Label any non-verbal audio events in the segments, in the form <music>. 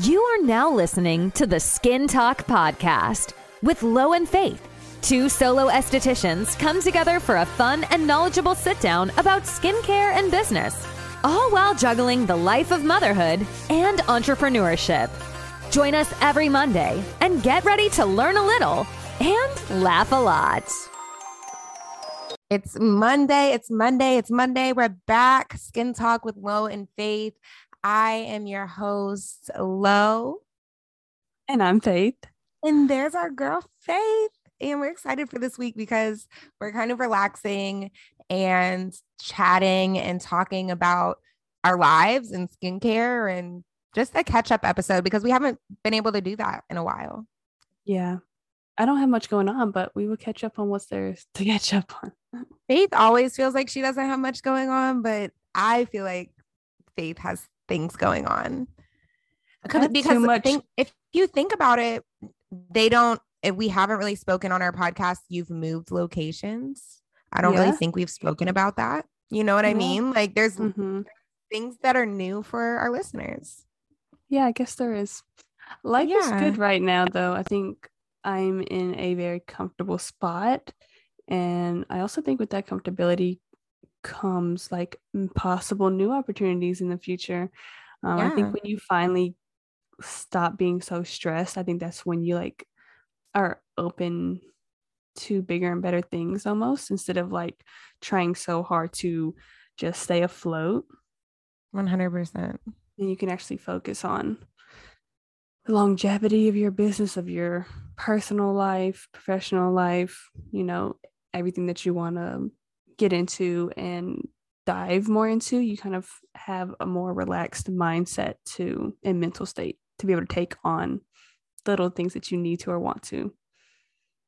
You are now listening to the Skin Talk Podcast with Lo and Faith. Two solo estheticians come together for a fun and knowledgeable sit down about skincare and business, all while juggling the life of motherhood and entrepreneurship. Join us every Monday and get ready to learn a little and laugh a lot. It's Monday. It's Monday. It's Monday. We're back. Skin Talk with Lo and Faith. I am your host, Lo. And I'm Faith. And there's our girl, Faith. And we're excited for this week because we're kind of relaxing and chatting and talking about our lives and skincare and just a catch up episode because we haven't been able to do that in a while. Yeah. I don't have much going on, but we will catch up on what's there <laughs> to catch up on. Faith always feels like she doesn't have much going on, but I feel like Faith has things going on. Because, because think, if you think about it, they don't, if we haven't really spoken on our podcast, you've moved locations. I don't yeah. really think we've spoken about that. You know what. I mean? Like there's mm-hmm. things that are new for our listeners. Yeah, I guess there is. Life yeah. is good right now, though. I think I'm in a very comfortable spot. And I also think with that comfortability comes like possible new opportunities in the future. Um, yeah. I think when you finally stop being so stressed, I think that's when you like are open to bigger and better things almost instead of like trying so hard to just stay afloat. 100%. And you can actually focus on the longevity of your business, of your personal life, professional life, you know, everything that you want to get into and dive more into, you kind of have a more relaxed mindset to and mental state to be able to take on little things that you need to or want to.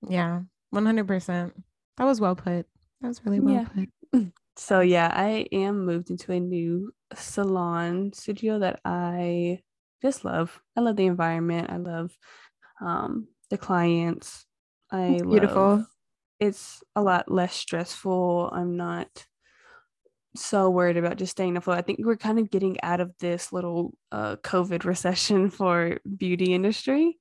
Yeah, 100%. That was well put. That was really well yeah. put. <clears throat> So, yeah, I am moved into a new salon studio that I just love. I love the environment. I love um, the clients. I beautiful. Love, it's a lot less stressful. I'm not so worried about just staying afloat. I think we're kind of getting out of this little uh, COVID recession <laughs> for beauty industry.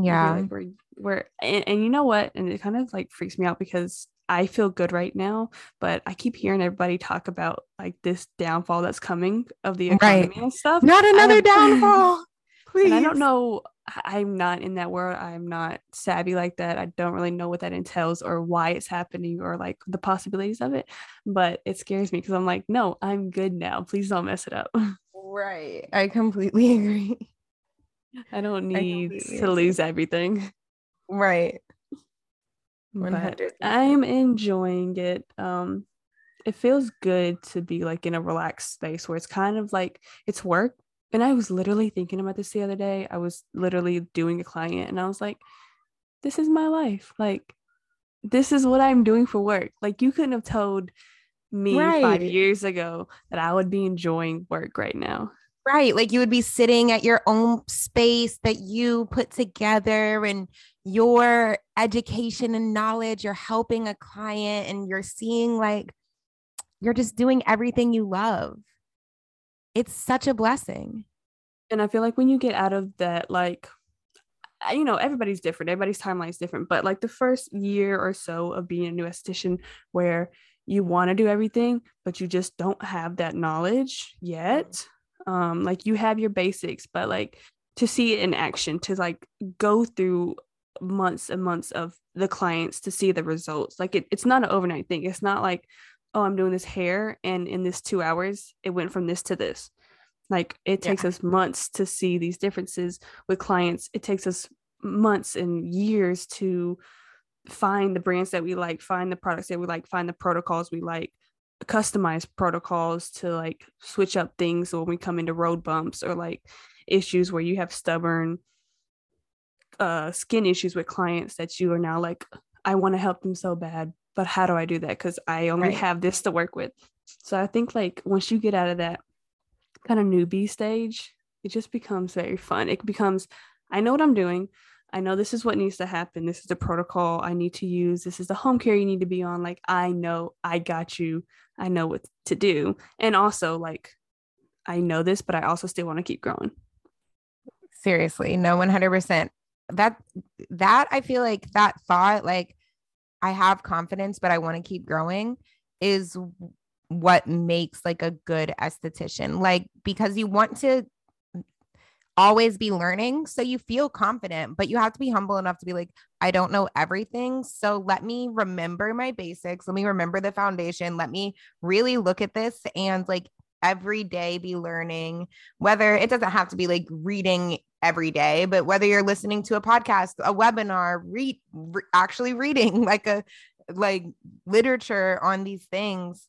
Yeah, like we're we're and, and you know what? And it kind of like freaks me out because I feel good right now, but I keep hearing everybody talk about like this downfall that's coming of the economy right. and stuff. Not another <laughs> downfall. Please. And I don't know I'm not in that world. I'm not savvy like that. I don't really know what that entails or why it's happening or like the possibilities of it. But it scares me because I'm like, no, I'm good now. Please don't mess it up. <laughs> Right. I completely <laughs> agree. I don't need I to agree. lose everything. <laughs> Right. 100%. But I'm enjoying it. Um, it feels good to be like in a relaxed space where it's kind of like it's work, and I was literally thinking about this the other day. I was literally doing a client and I was like, this is my life. Like, this is what I'm doing for work. Like, you couldn't have told me right. five years ago that I would be enjoying work right now. Right. Like, you would be sitting at your own space that you put together and your education and knowledge. You're helping a client and you're seeing like you're just doing everything you love it's such a blessing. And I feel like when you get out of that, like, you know, everybody's different, everybody's timeline is different, but like the first year or so of being a new esthetician where you want to do everything, but you just don't have that knowledge yet. Um, like you have your basics, but like to see it in action, to like go through months and months of the clients to see the results. Like it, it's not an overnight thing. It's not like, oh, I'm doing this hair and in this two hours, it went from this to this. Like it takes yeah. us months to see these differences with clients. It takes us months and years to find the brands that we like, find the products that we like, find the protocols we like, customize protocols to like switch up things when we come into road bumps or like issues where you have stubborn uh skin issues with clients that you are now like I want to help them so bad but how do I do that? Because I only right. have this to work with. So I think like once you get out of that kind of newbie stage, it just becomes very fun. It becomes, I know what I'm doing. I know this is what needs to happen. This is the protocol I need to use. This is the home care you need to be on. Like, I know I got you. I know what to do. And also, like, I know this, but I also still want to keep growing. Seriously, no 100%. That that I feel like that thought like I have confidence but I want to keep growing is what makes like a good esthetician. Like because you want to always be learning. So you feel confident, but you have to be humble enough to be like, I don't know everything. So let me remember my basics. Let me remember the foundation. Let me really look at this and like every day be learning, whether it doesn't have to be like reading every day, but whether you're listening to a podcast, a webinar, read re- actually reading <laughs> like a like literature on these things.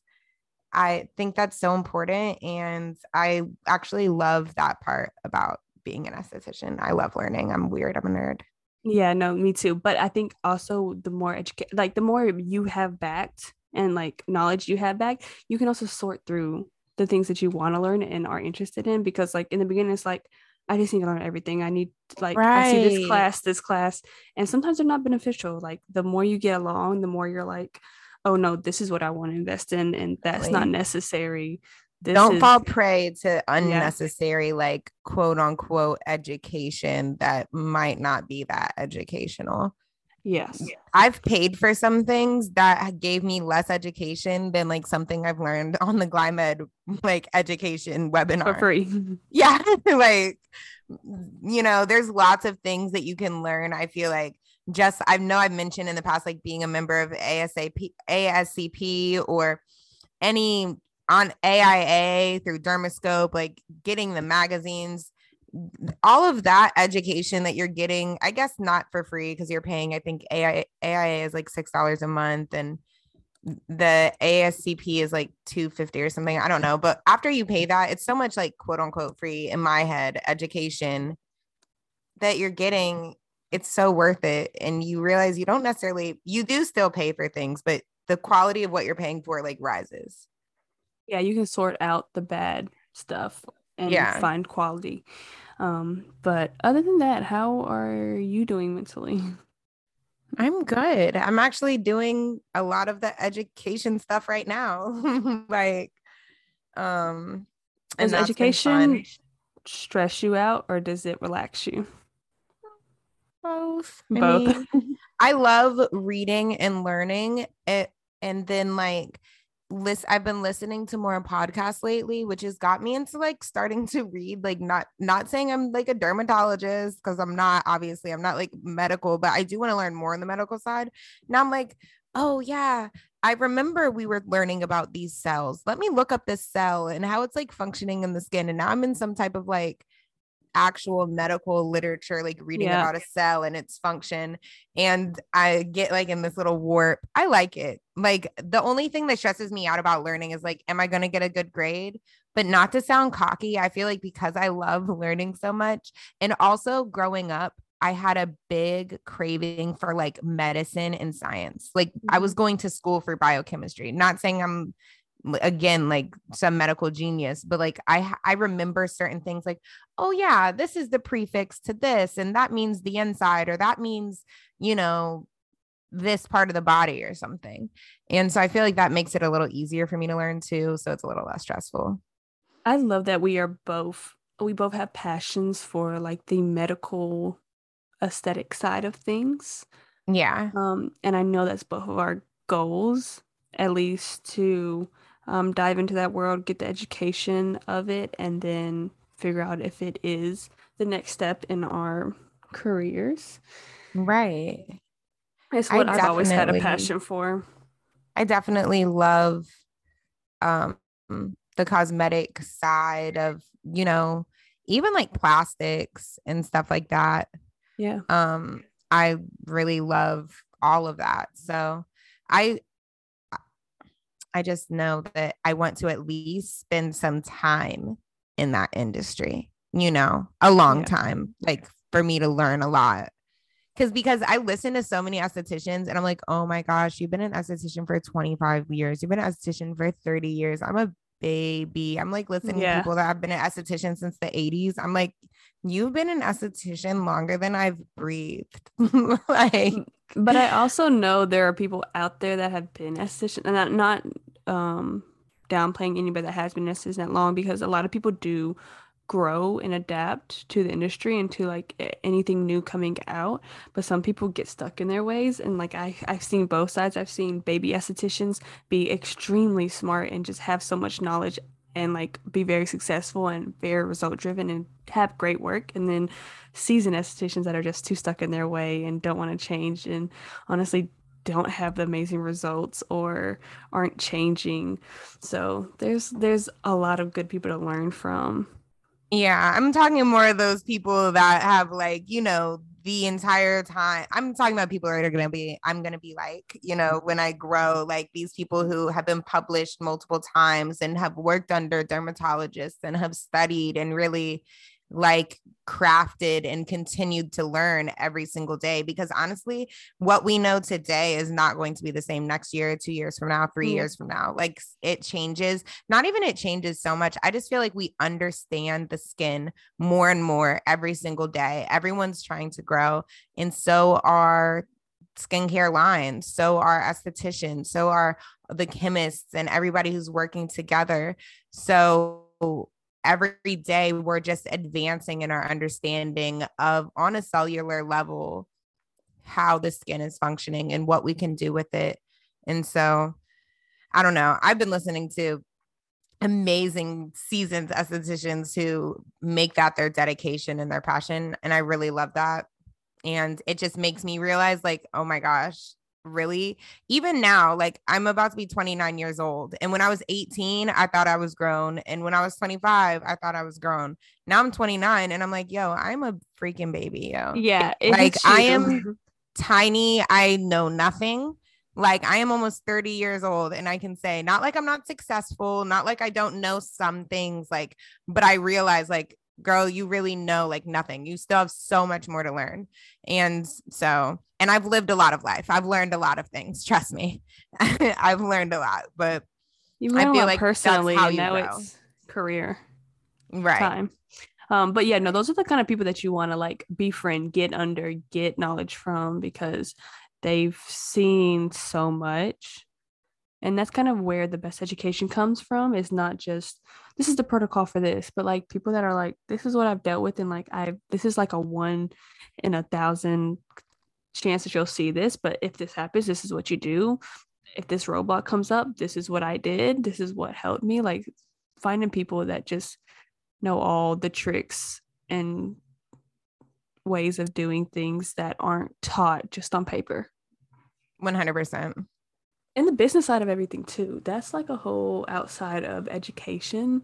I think that's so important. And I actually love that part about being an esthetician. I love learning. I'm weird. I'm a nerd. Yeah, no, me too. But I think also the more educate, like the more you have backed and like knowledge you have back, you can also sort through the things that you want to learn and are interested in. Because like in the beginning, it's like I just need to learn everything. I need like right. I see this class, this class, and sometimes they're not beneficial. Like the more you get along, the more you're like, oh no, this is what I want to invest in, and that's not necessary. This don't is, fall prey to unnecessary yeah. like quote unquote education that might not be that educational yes. I've paid for some things that gave me less education than like something i've learned on the glymed like education webinar. for free. <laughs> Yeah <laughs> like you know there's lots of things that you can learn i feel like just i know i've mentioned in the past like being a member of asap ascp or any on AIA through Dermascope, like getting the magazines, all of that education that you're getting, I guess not for free because you're paying, I think AIA, AIA is like $6 a month and the ASCP is like 250 or something. I don't know. But after you pay that, it's so much like quote unquote free in my head education that you're getting. It's so worth it. And you realize you don't necessarily, you do still pay for things, but the quality of what you're paying for like rises yeah you can sort out the bad stuff and yeah. find quality um but other than that how are you doing mentally? I'm good. I'm actually doing a lot of the education stuff right now. <laughs> Like um does education stress you out or does it relax you? Both. Both. I, mean, I love reading and learning it and then like list I've been listening to more podcasts lately, which has got me into like starting to read, like not not saying I'm like a dermatologist, because I'm not obviously I'm not like medical, but I do want to learn more on the medical side. Now I'm like, oh yeah, I remember we were learning about these cells. Let me look up this cell and how it's like functioning in the skin. And now I'm in some type of like actual medical literature, like reading yeah. about a cell and its function. And I get like in this little warp. I like it. Like the only thing that stresses me out about learning is like, am I going to get a good grade? But not to sound cocky, I feel like because I love <laughs> learning so much and also growing up, I had a big craving for like medicine and science. Like I was mm-hmm. going to school for biochemistry. Not saying I'm again like some medical genius but like i i remember certain things like oh yeah this is the prefix to this and that means the inside or that means you know this part of the body or something and so i feel like that makes it a little easier for me to learn too so it's a little less stressful i love that we are both we both have passions for like the medical aesthetic side of things yeah um and i know that's both of our goals at least to um, dive into that world, get the education of it, and then figure out if it is the next step in our careers. Right. It's what I've always had a passion for. I definitely love um, the cosmetic side of, you know, even like plastics and stuff like that. Yeah. Um, I really love all of that. So I I just know that I want to at least spend some time in that industry, you know, a long yeah. time, like for me to learn a lot. Cause because I listen to so many estheticians and I'm like, oh my gosh, you've been an esthetician for 25 years. You've been an esthetician for 30 years. I'm a baby. I'm like listening yeah. to people that have been an esthetician since the 80s. I'm like, you've been an esthetician longer than I've breathed. <laughs> like but I also know there are people out there that have been esthetician and not, not um downplaying anybody that has been an esthetician that long because a lot of people do grow and adapt to the industry and to like anything new coming out but some people get stuck in their ways and like I, i've seen both sides. I've seen baby estheticians be extremely smart and just have so much knowledge and like be very successful and very result driven and have great work and then seasoned estheticians that are just too stuck in their way and don't want to change and honestly don't have the amazing results or aren't changing. So there's there's a lot of good people to learn from yeah, I'm talking more of those people that have like, you know, the entire time. I'm talking about people that are going to be, I'm going to be like, you know, when I grow, like these people who have been published multiple times and have worked under dermatologists and have studied and really like crafted and continued to learn every single day because honestly what we know today is not going to be the same next year two years from now three mm-hmm. years from now. Like it changes. Not even it changes so much. I just feel like we understand the skin more and more every single day. Everyone's trying to grow and so are skincare lines so are estheticians so are the chemists and everybody who's working together. So every day we're just advancing in our understanding of on a cellular level how the skin is functioning and what we can do with it. And so I don't know. I've been listening to amazing seasoned estheticians who make that their dedication and their passion. And I really love that. And it just makes me realize, like, oh my gosh, really even now like i'm about to be 29 years old and when i was 18 i thought i was grown and when i was 25 i thought i was grown. Now i'm 29 and i'm like yo i'm a freaking baby yo. Yeah like i am <laughs> tiny i know nothing. Like i am almost 30 years old and i can say not like i'm not successful not like i don't know some things like but i realize like girl, you really know like nothing. You still have so much more to learn. And so, and I've lived a lot of life. I've learned a lot of things. <laughs> Trust me, <laughs> I've learned a lot. But you I feel like personally, how now grow. it's career, right? Time. Um, but yeah, no, those are the kind of people that you want to like befriend, get under, get knowledge from because they've seen so much and that's kind of where the best education comes from is not just this is the protocol for this but like people that are like this is what i've dealt with and like i this is like a one in a thousand chance that you'll see this but if this happens this is what you do. If this roadblock comes up this is what i did. This is what helped me. Like finding people that just know all the tricks and ways of doing things that aren't taught just on paper. 100% and the business side of everything too. That's like a whole outside of education.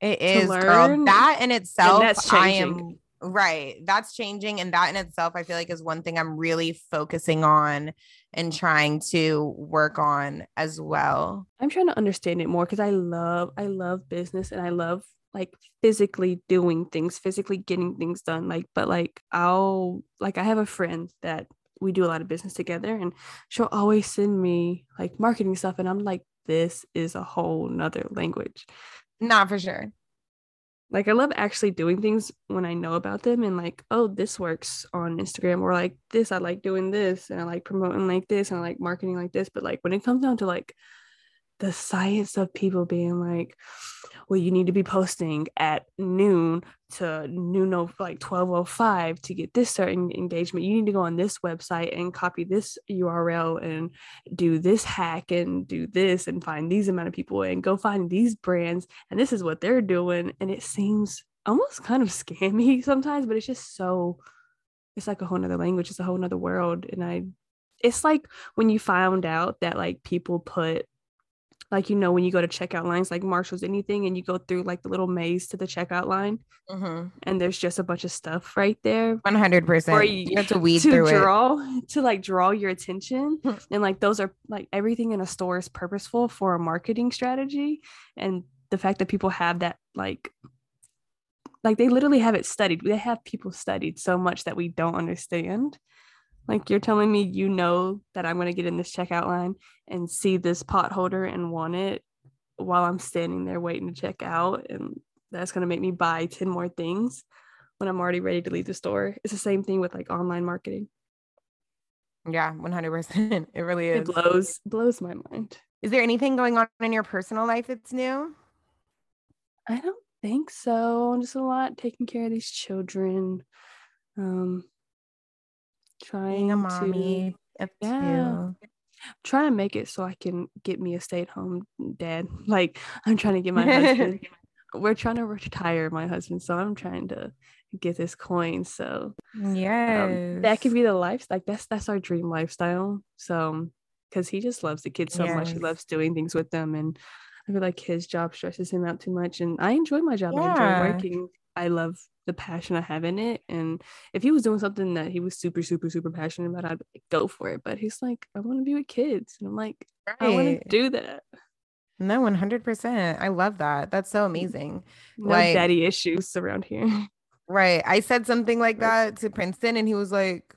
It is, girl. That in itself, and that's I am right. That's changing, and that in itself, I feel like is one thing I'm really focusing on and trying to work on as well. I'm trying to understand it more because I love, I love business, and I love like physically doing things, physically getting things done. Like, but like I'll like I have a friend that we do a lot of business together and she'll always send me like marketing stuff and i'm like this is a whole nother language. Not for sure. Like i love actually doing things when i know about them and like oh this works on instagram or like this i like doing this and i like promoting like this and i like marketing like this but like when it comes down to like the science of people being like well you need to be posting at noon to noon of like 1205 to get this certain engagement. You need to go on this website and copy this url and do this hack and do this and find these amount of people and go find these brands. And this is what they're doing. And it seems almost kind of <laughs> scammy sometimes but it's just so it's like a whole nother language. It's a whole nother world. And i it's like when you found out that like people put like you know when you go to checkout lines like Marshalls anything and you go through like the little maze to the checkout line mm-hmm. and there's just a bunch of stuff right there. 100% you, you have to <laughs> weed to through draw it. to like draw your attention and like those are like everything in a store is purposeful for a marketing strategy and the fact that people have that like like they literally have it studied. They have people studied so much that we don't understand like you're telling me you know that I'm going to get in this checkout line and see this pot holder and want it while I'm standing there waiting to check out. And that's going to make me buy 10 more things when I'm already ready to leave the store. It's the same thing with like online marketing. Yeah, 100%. It really is. It blows blows my mind. Is there anything going on in your personal life that's new? I don't think so. Just a lot taking care of these children. Um trying Being a mommy to, yeah, trying to make it so I can get me a stay-at-home dad. <laughs> Like I'm trying to get my <laughs> husband. we're trying to retire my husband, so I'm trying to get this coin. So yeah, um, that could be the life. Like that's that's our dream lifestyle. So because he just loves the kids so yes. much, he loves doing things with them, and I feel like his job stresses him out too much. And I enjoy my job. Yeah. I enjoy working. I love the passion I have in it. And if he was doing something that he was super, super, super passionate about, I'd like, go for it. But he's like, I want to be with kids. And I'm like, right. I want to do that. No, 100%. I love that. That's so mm, amazing. No like, daddy issues around here. Right. I said something like that to Princeton, and he was like,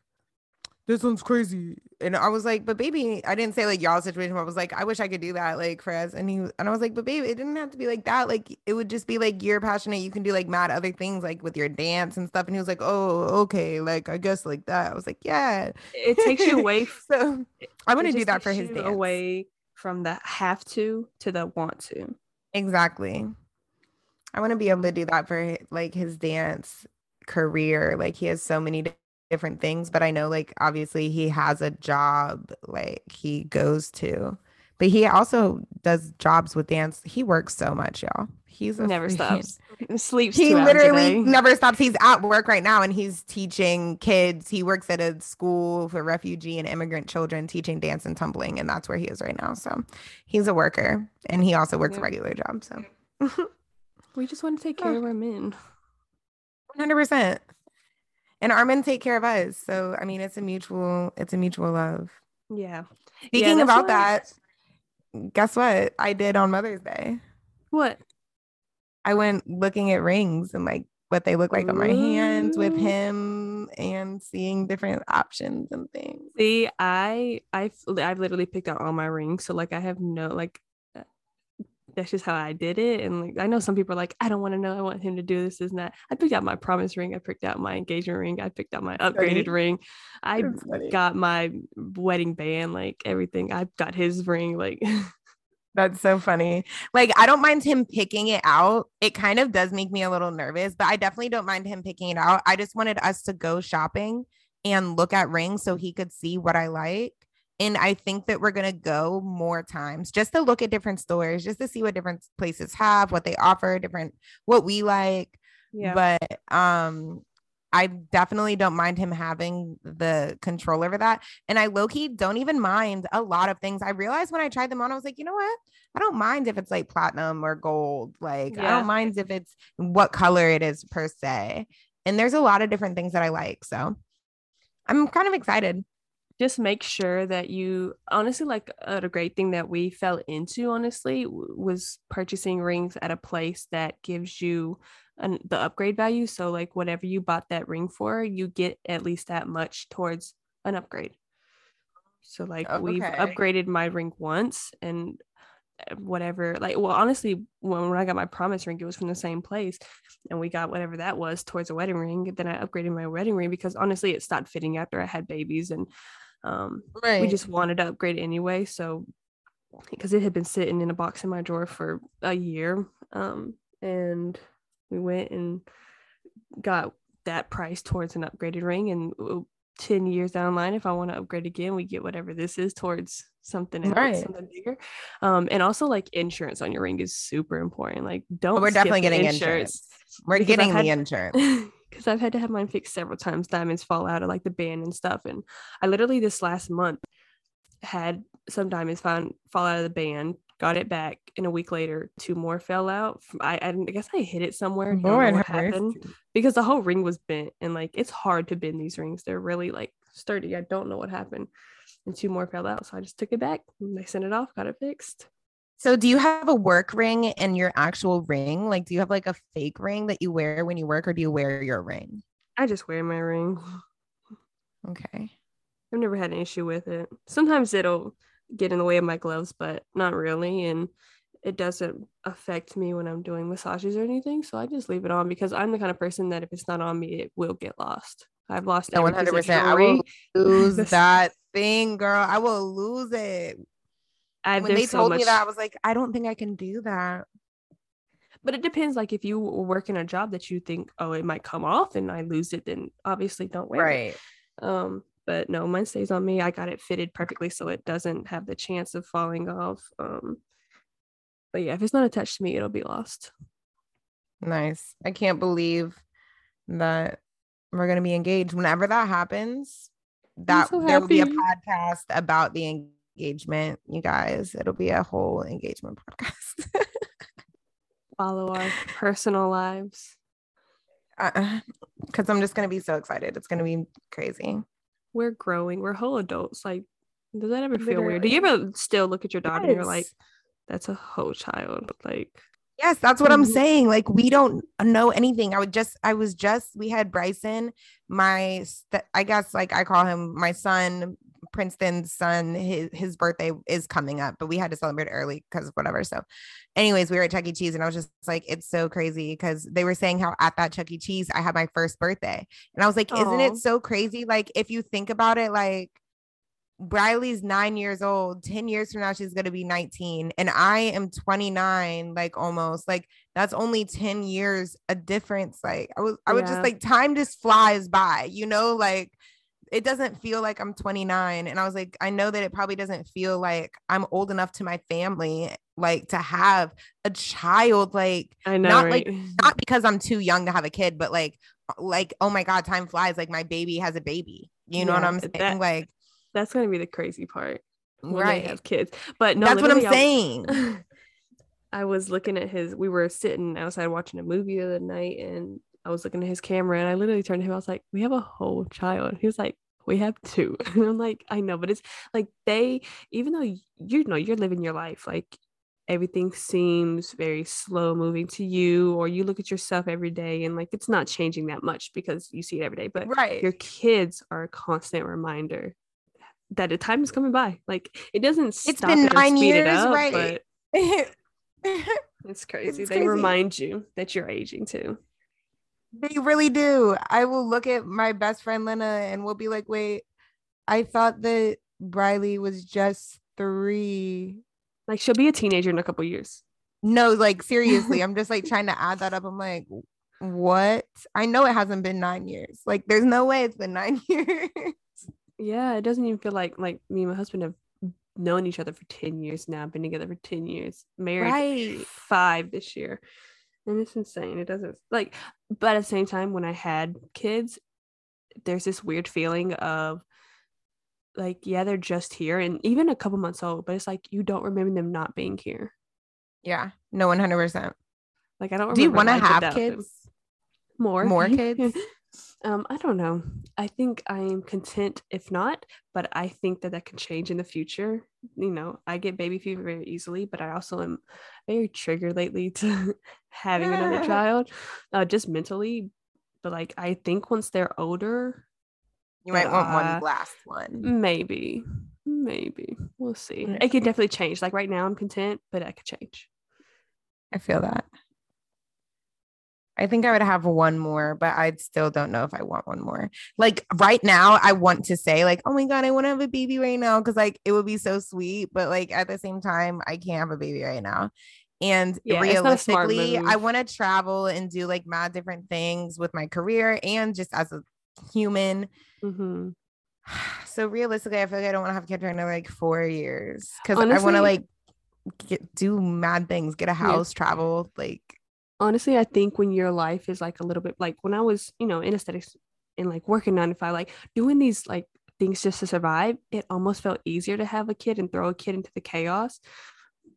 this one's crazy. And I was like, but baby, I didn't say like y'all situation. I was like, I wish I could do that, like for us. And he and I was like, but baby, it didn't have to be like that. Like it would just be like you're passionate. You can do like mad other things, like with your dance and stuff. And he was like, oh, okay, like I guess like that. I was like, yeah. It takes you away. <laughs> so I want to do that for his dance. Away from the have to to the want to. Exactly. I want to be able to do that for like his dance career. Like he has so many different things, but I know like obviously he has a job like he goes to. But he also does jobs with dance. He works so much, y'all. He's never stops. <laughs> Sleeps. He literally never stops. He's at work right now and he's teaching kids. He works at a school for refugee and immigrant children, teaching dance and tumbling, and that's where he is right now. So he's a worker and he also works yeah. a regular job. So <laughs> <laughs> we just want to take ah. care of our men. 100% and our men take care of us. So I mean, it's a mutual, it's a mutual love. Yeah. Speaking yeah, about that, guess what I did on Mother's Day? What? I went looking at rings and like what they look like Ooh. on my hands with him and seeing different options and things. See, I I I've literally picked out all my rings, so like I have no like that's just how I did it. And like I know some people are like, I don't want to know. I want him to do this, isn't that. I picked out my promise ring. I picked out my engagement ring. I picked out my upgraded ring. I got my wedding band, like everything. I got his ring, like <laughs> That's so funny. Like, I don't mind him picking it out. It kind of does make me a little nervous, but I definitely don't mind him picking it out. I just wanted us to go shopping and look at rings so he could see what I like. And I think that we're going to go more times just to look at different stores, just to see what different places have, what they offer, different, what we like. Yeah. But um, I definitely don't mind him having the control over that. And I low key don't even mind a lot of things. I realized when I tried them on, I was like, you know what? I don't mind if it's like platinum or gold. Like, yeah. I don't mind if it's what color it is per se. And there's a lot of different things that I like. So I'm kind of excited just make sure that you honestly like uh, a great thing that we fell into honestly was purchasing rings at a place that gives you an, the upgrade value so like whatever you bought that ring for you get at least that much towards an upgrade so like oh, okay. we've upgraded my ring once and uh, whatever like well honestly when, when i got my promise ring it was from the same place and we got whatever that was towards a wedding ring then i upgraded my wedding ring because honestly it stopped fitting after i had babies and um, right. We just wanted to upgrade anyway. So, because it had been sitting in a box in my drawer for a year. Um, and we went and got that price towards an upgraded ring. And 10 years down the line, if I want to upgrade again, we get whatever this is towards something else, right. something bigger. Um, and also like insurance on your ring is super important. Like, don't well, we're definitely getting insurance. insurance. We're getting had, the insurance. <laughs> because I've had to have mine fixed several times. Diamonds fall out of like the band and stuff. And I literally this last month had some diamonds found fall out of the band, got it back, and a week later, two more fell out. I, I guess I hit it somewhere. Lord, what happened because the whole ring was bent, and like it's hard to bend these rings. They're really like sturdy. I don't know what happened, and two more fell out. So I just took it back. And they sent it off, got it fixed. So do you have a work ring and your actual ring? Like do you have like a fake ring that you wear when you work or do you wear your ring? I just wear my ring. Okay. I've never had an issue with it. Sometimes it'll get in the way of my gloves, but not really and it doesn't affect me when I'm doing massages or anything. So I just leave it on because I'm the kind of person that if it's not on me, it will get lost. I've lost no, 100%. I will lose <laughs> that thing, girl. I will lose it. I, when they so told much... me that, I was like, I don't think I can do that. but it depends. Like if you work in a job that you think, oh, it might come off and I lose it, then obviously don't wear right. it. Um, but no, mine stays on me. I got it fitted perfectly so it doesn't have the chance of falling off. Um, but yeah, if it's not attached to me, it'll be lost. Nice. I can't believe that we're gonna be engaged. Whenever that happens, that so there will be a podcast about the engagement, you guys. It'll be a whole engagement podcast. <laughs> Follow our personal lives. Because uh, I'm just gonna be so excited. It's gonna be crazy. We're growing. We're whole adults. Like, does that ever feel Literally. weird? Do you ever still look at your daughter yes. and you're like, "That's a whole child"? Like, Yes, that's what I'm mm-hmm. saying. Like we don't know anything. I would just I was just we had Bryson, my st- I guess like I call him my son, Princeton's son. His his birthday is coming up, but we had to celebrate early because of whatever. So, anyways, we were at Chuck E. Cheese, and I was just like, it's so crazy because they were saying how at that Chuck E. Cheese I had my first birthday, and I was like, Aww. isn't it so crazy? Like if you think about it, like Briley's nine years old. 10 years from now, she's going to be 19. And I am 29, like almost like that's only 10 years a difference. Like I was, I was yeah. just like, time just flies by, you know, like it doesn't feel like I'm 29. And I was like, I know that it probably doesn't feel like I'm old enough to my family, like to have a child. Like, I know, not right? like, <laughs> not because I'm too young to have a kid, but like, like, oh my God, time flies. Like my baby has a baby. You know yeah, what I'm saying? That, like, that's gonna be the crazy part when right. they have kids. But no, that's what I'm saying. <laughs> I was looking at his. We were sitting outside watching a movie the other night, and I was looking at his camera, and I literally turned to him. I was like, "We have a whole child." He was like, "We have two. <laughs> And I'm like, "I know, but it's like they, even though you know you're living your life, like everything seems very slow moving to you or you look at yourself every day and like it's not changing that much because you see it every day but right. your kids are a constant reminder that the time is coming by. Like it doesn't. It's been nine years, up, right? <laughs> it's crazy. It's they crazy. remind you that you're aging too. They really do. I will look at my best friend Lena and we'll be like, "Wait, I thought that Briley was just three. Like she'll be a teenager in a couple years. No, like <laughs> seriously, I'm just like trying to add that up. I'm like, what? I know it hasn't been nine years. Like, there's no way it's been nine <laughs> years. Yeah, it doesn't even feel like like me and my husband have known each other for 10 years now, been together for 10 years, married right. five this year. And it's insane. It doesn't like, but at the same time, when I had kids, there's this weird feeling of like, yeah, they're just here and even a couple months old, but it's like you don't remember them not being here. Yeah, no, 100%. Like, I don't Do you want to have kids? Them. More. More <laughs> kids? Um, I don't know. I think I am content if not, but I think that that can change in the future. You know, I get baby fever very easily, but I also am very triggered lately <laughs> to having another <laughs> child, uh, just mentally. But like, I think once they're older, you might want uh, one last one. Maybe, maybe we'll see. It can definitely change. Like right now, I'm content, but I could change. I feel that. I think I would have one more, but I still don't know if I want one more. Like right now, I want to say, like, oh my God, I want to have a baby right now because like it would be so sweet. But like at the same time, I can't have a baby right now. And yeah, realistically, I want to travel and do like mad different things with my career and just as a human. Mm-hmm. <sighs> So realistically, I feel like I don't want to have kids for another like four years because I want to like get, do mad things, get a house, yeah. travel, like honestly, I think when your life is like a little bit like when I was, you know, in aesthetics and like working nine to five, like doing these like things just to survive, it almost felt easier to have a kid and throw a kid into the chaos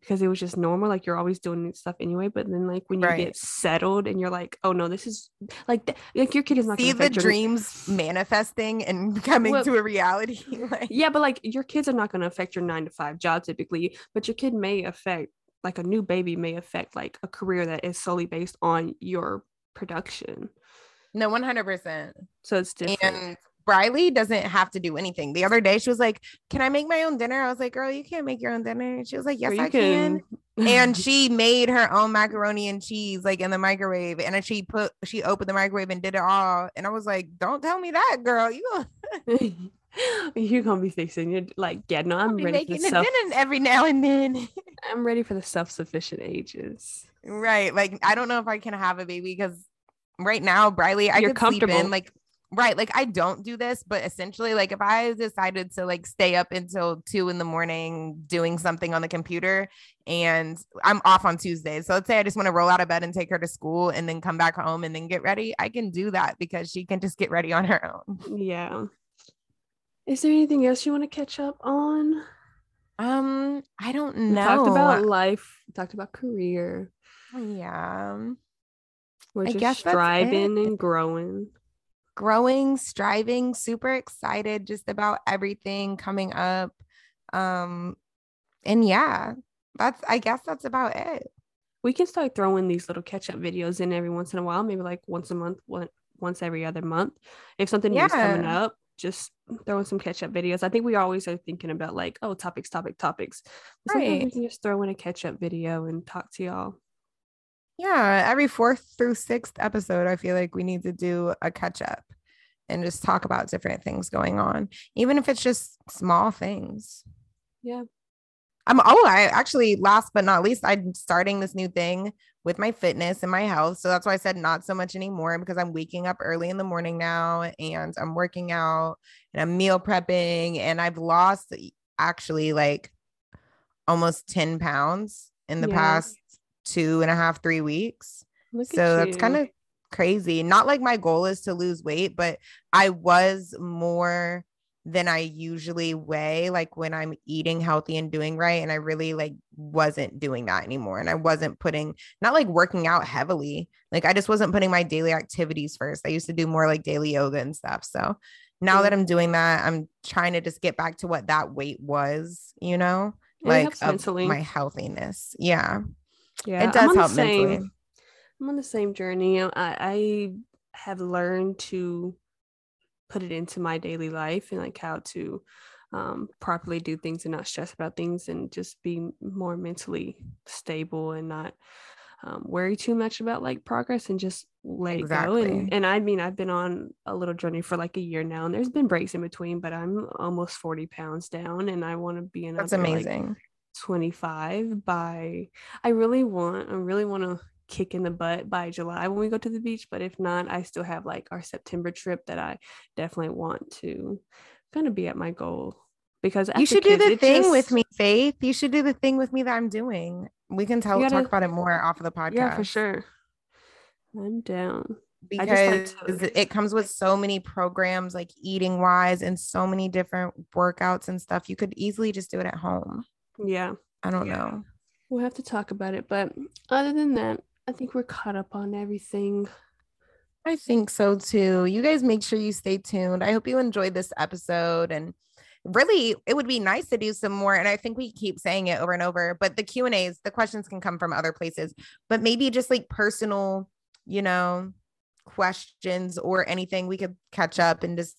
because it was just normal. Like you're always doing stuff anyway. But then like when you right. get settled and you're like, oh no, this is like th- like your kid is not see the dreams manifesting and <laughs> coming well, to a reality. <laughs> like- yeah, but like your kids are not going to affect your nine to five job typically, but your kid may affect like a new baby may affect like a career that is solely based on your production. No, 100%. So it's different. And Briley doesn't have to do anything. The other day, she was like, Can I make my own dinner? I was like, Girl, you can't make your own dinner. And she was like, Yes, I can. can. and <laughs> she made her own macaroni and cheese like in the microwave. And she put, she opened the microwave and did it all. And I was like, Don't tell me that, girl. You <laughs> <laughs> You're gonna be fixing. You're like, yeah, no, I'm ready for the self- every now and then. <laughs> I'm ready for the self-sufficient ages. Right. Like, I don't know if I can have a baby because right now, Briley, I You're could sleep in like right like i don't do this but essentially like if i decided to like stay up until two in the morning doing something on the computer and i'm off on tuesdays so let's say i just want to roll out of bed and take her to school and then come back home and then get ready i can do that because she can just get ready on her own yeah is there anything else you want to catch up on um i don't know we talked about life talked about career yeah we're I just striving and growing growing, striving, super excited just about everything coming up. Um, and yeah, that's I guess that's about it. We can start throwing these little catch up videos in every once in a while, maybe like once a month, one, once every other month. If something yeah. coming up, just throwing some catch up videos. I think we always are thinking about like, oh, topics, topic, topics. Right. we can just throw in a catch up video and talk to y'all. Yeah, every fourth through sixth episode, I feel like we need to do a catch up and just talk about different things going on, even if it's just small things. Yeah. I'm oh, I actually last but not least, I'm starting this new thing with my fitness and my health. So that's why I said not so much anymore because I'm waking up early in the morning now and I'm working out and I'm meal prepping and I've lost actually like almost 10 pounds in the yeah. past two and a half, three weeks. Look so that's kind of crazy. Not like my goal is to lose weight, but I was more than I usually weigh like when I'm eating healthy and doing right and I really like wasn't doing that anymore and I wasn't putting not like working out heavily like I just wasn't putting my daily activities first I used to do more like daily yoga and stuff so now mm-hmm. that I'm doing that I'm trying to just get back to what that weight was you know like of my healthiness yeah yeah, it does help mentally. I'm on the same journey. I, I have learned to put it into my daily life and like how to um, properly do things and not stress about things and just be more mentally stable and not um, worry too much about like progress and just let exactly. it go. And, and I mean, I've been on a little journey for like a year now, and there's been breaks in between, but I'm almost 40 pounds down, and I want to be in. That's amazing. Like, 25 by I really want I really want to kick in the butt by July when we go to the beach but if not I still have like our September trip that I definitely want to kind of be at my goal because you should kids, do the thing just, with me faith you should do the thing with me that I'm doing we can tell gotta, talk about it more off of the podcast yeah for sure I'm down because like it comes with so many programs like eating wise and so many different workouts and stuff you could easily just do it at home yeah. I don't yeah. know. We'll have to talk about it. But other than that, I think we're caught up on everything. I think so too. You guys make sure you stay tuned. I hope you enjoyed this episode and really it would be nice to do some more and I think we keep saying it over and over, but the Q&As, the questions can come from other places, but maybe just like personal, you know, questions or anything we could catch up and just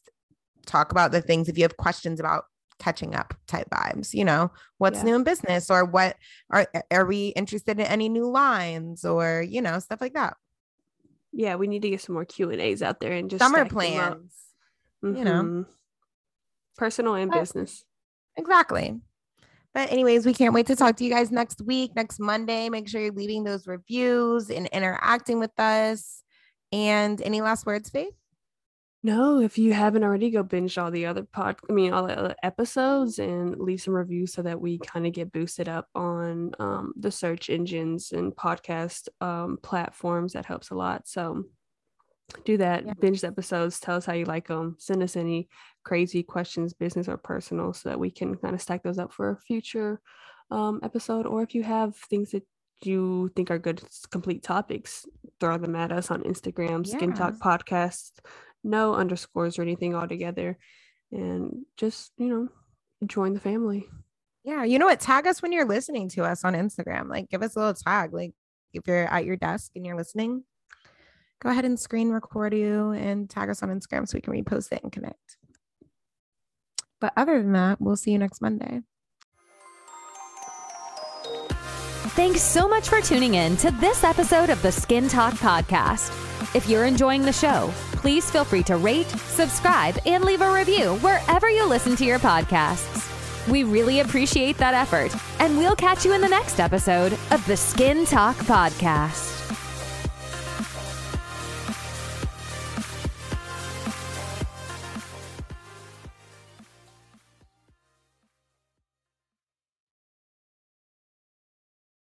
talk about the things if you have questions about catching up type vibes you know? What's yeah. new in business or what are are we interested in any new lines or you know stuff like that? Yeah we need to get some more q and a's out there and just summer plans mm-hmm. you know? Mm-hmm. personal and but, business. Exactly. But anyways we can't wait to talk to you guys next week next monday. Make sure you're leaving those reviews and interacting with us. And any last words faith no, if you haven't already, go binge all the other pod. I mean, all the other episodes and leave some reviews so that we kind of get boosted up on um, the search engines and podcast um, platforms. That helps a lot. So do that. Yeah. Binge the episodes. Tell us how you like them. Send us any crazy questions, business or personal, so that we can kind of stack those up for a future um, episode. Or if you have things that you think are good complete topics, throw them at us on Instagram, yeah. Skin Talk Podcast no underscores or anything altogether. And just you know join the family. Yeah you know what? Tag us when you're listening to us on instagram. Like give us a little tag. Like if you're at your desk and you're listening go ahead and screen record you and tag us on instagram so we can repost it and connect. But other than that we'll see you next monday. Thanks so much for tuning in to this episode of the Skin Talk Podcast. If you're enjoying the show, please feel free to rate, subscribe, and leave a review wherever you listen to your podcasts. We really appreciate that effort, and we'll catch you in the next episode of the Skin Talk Podcast.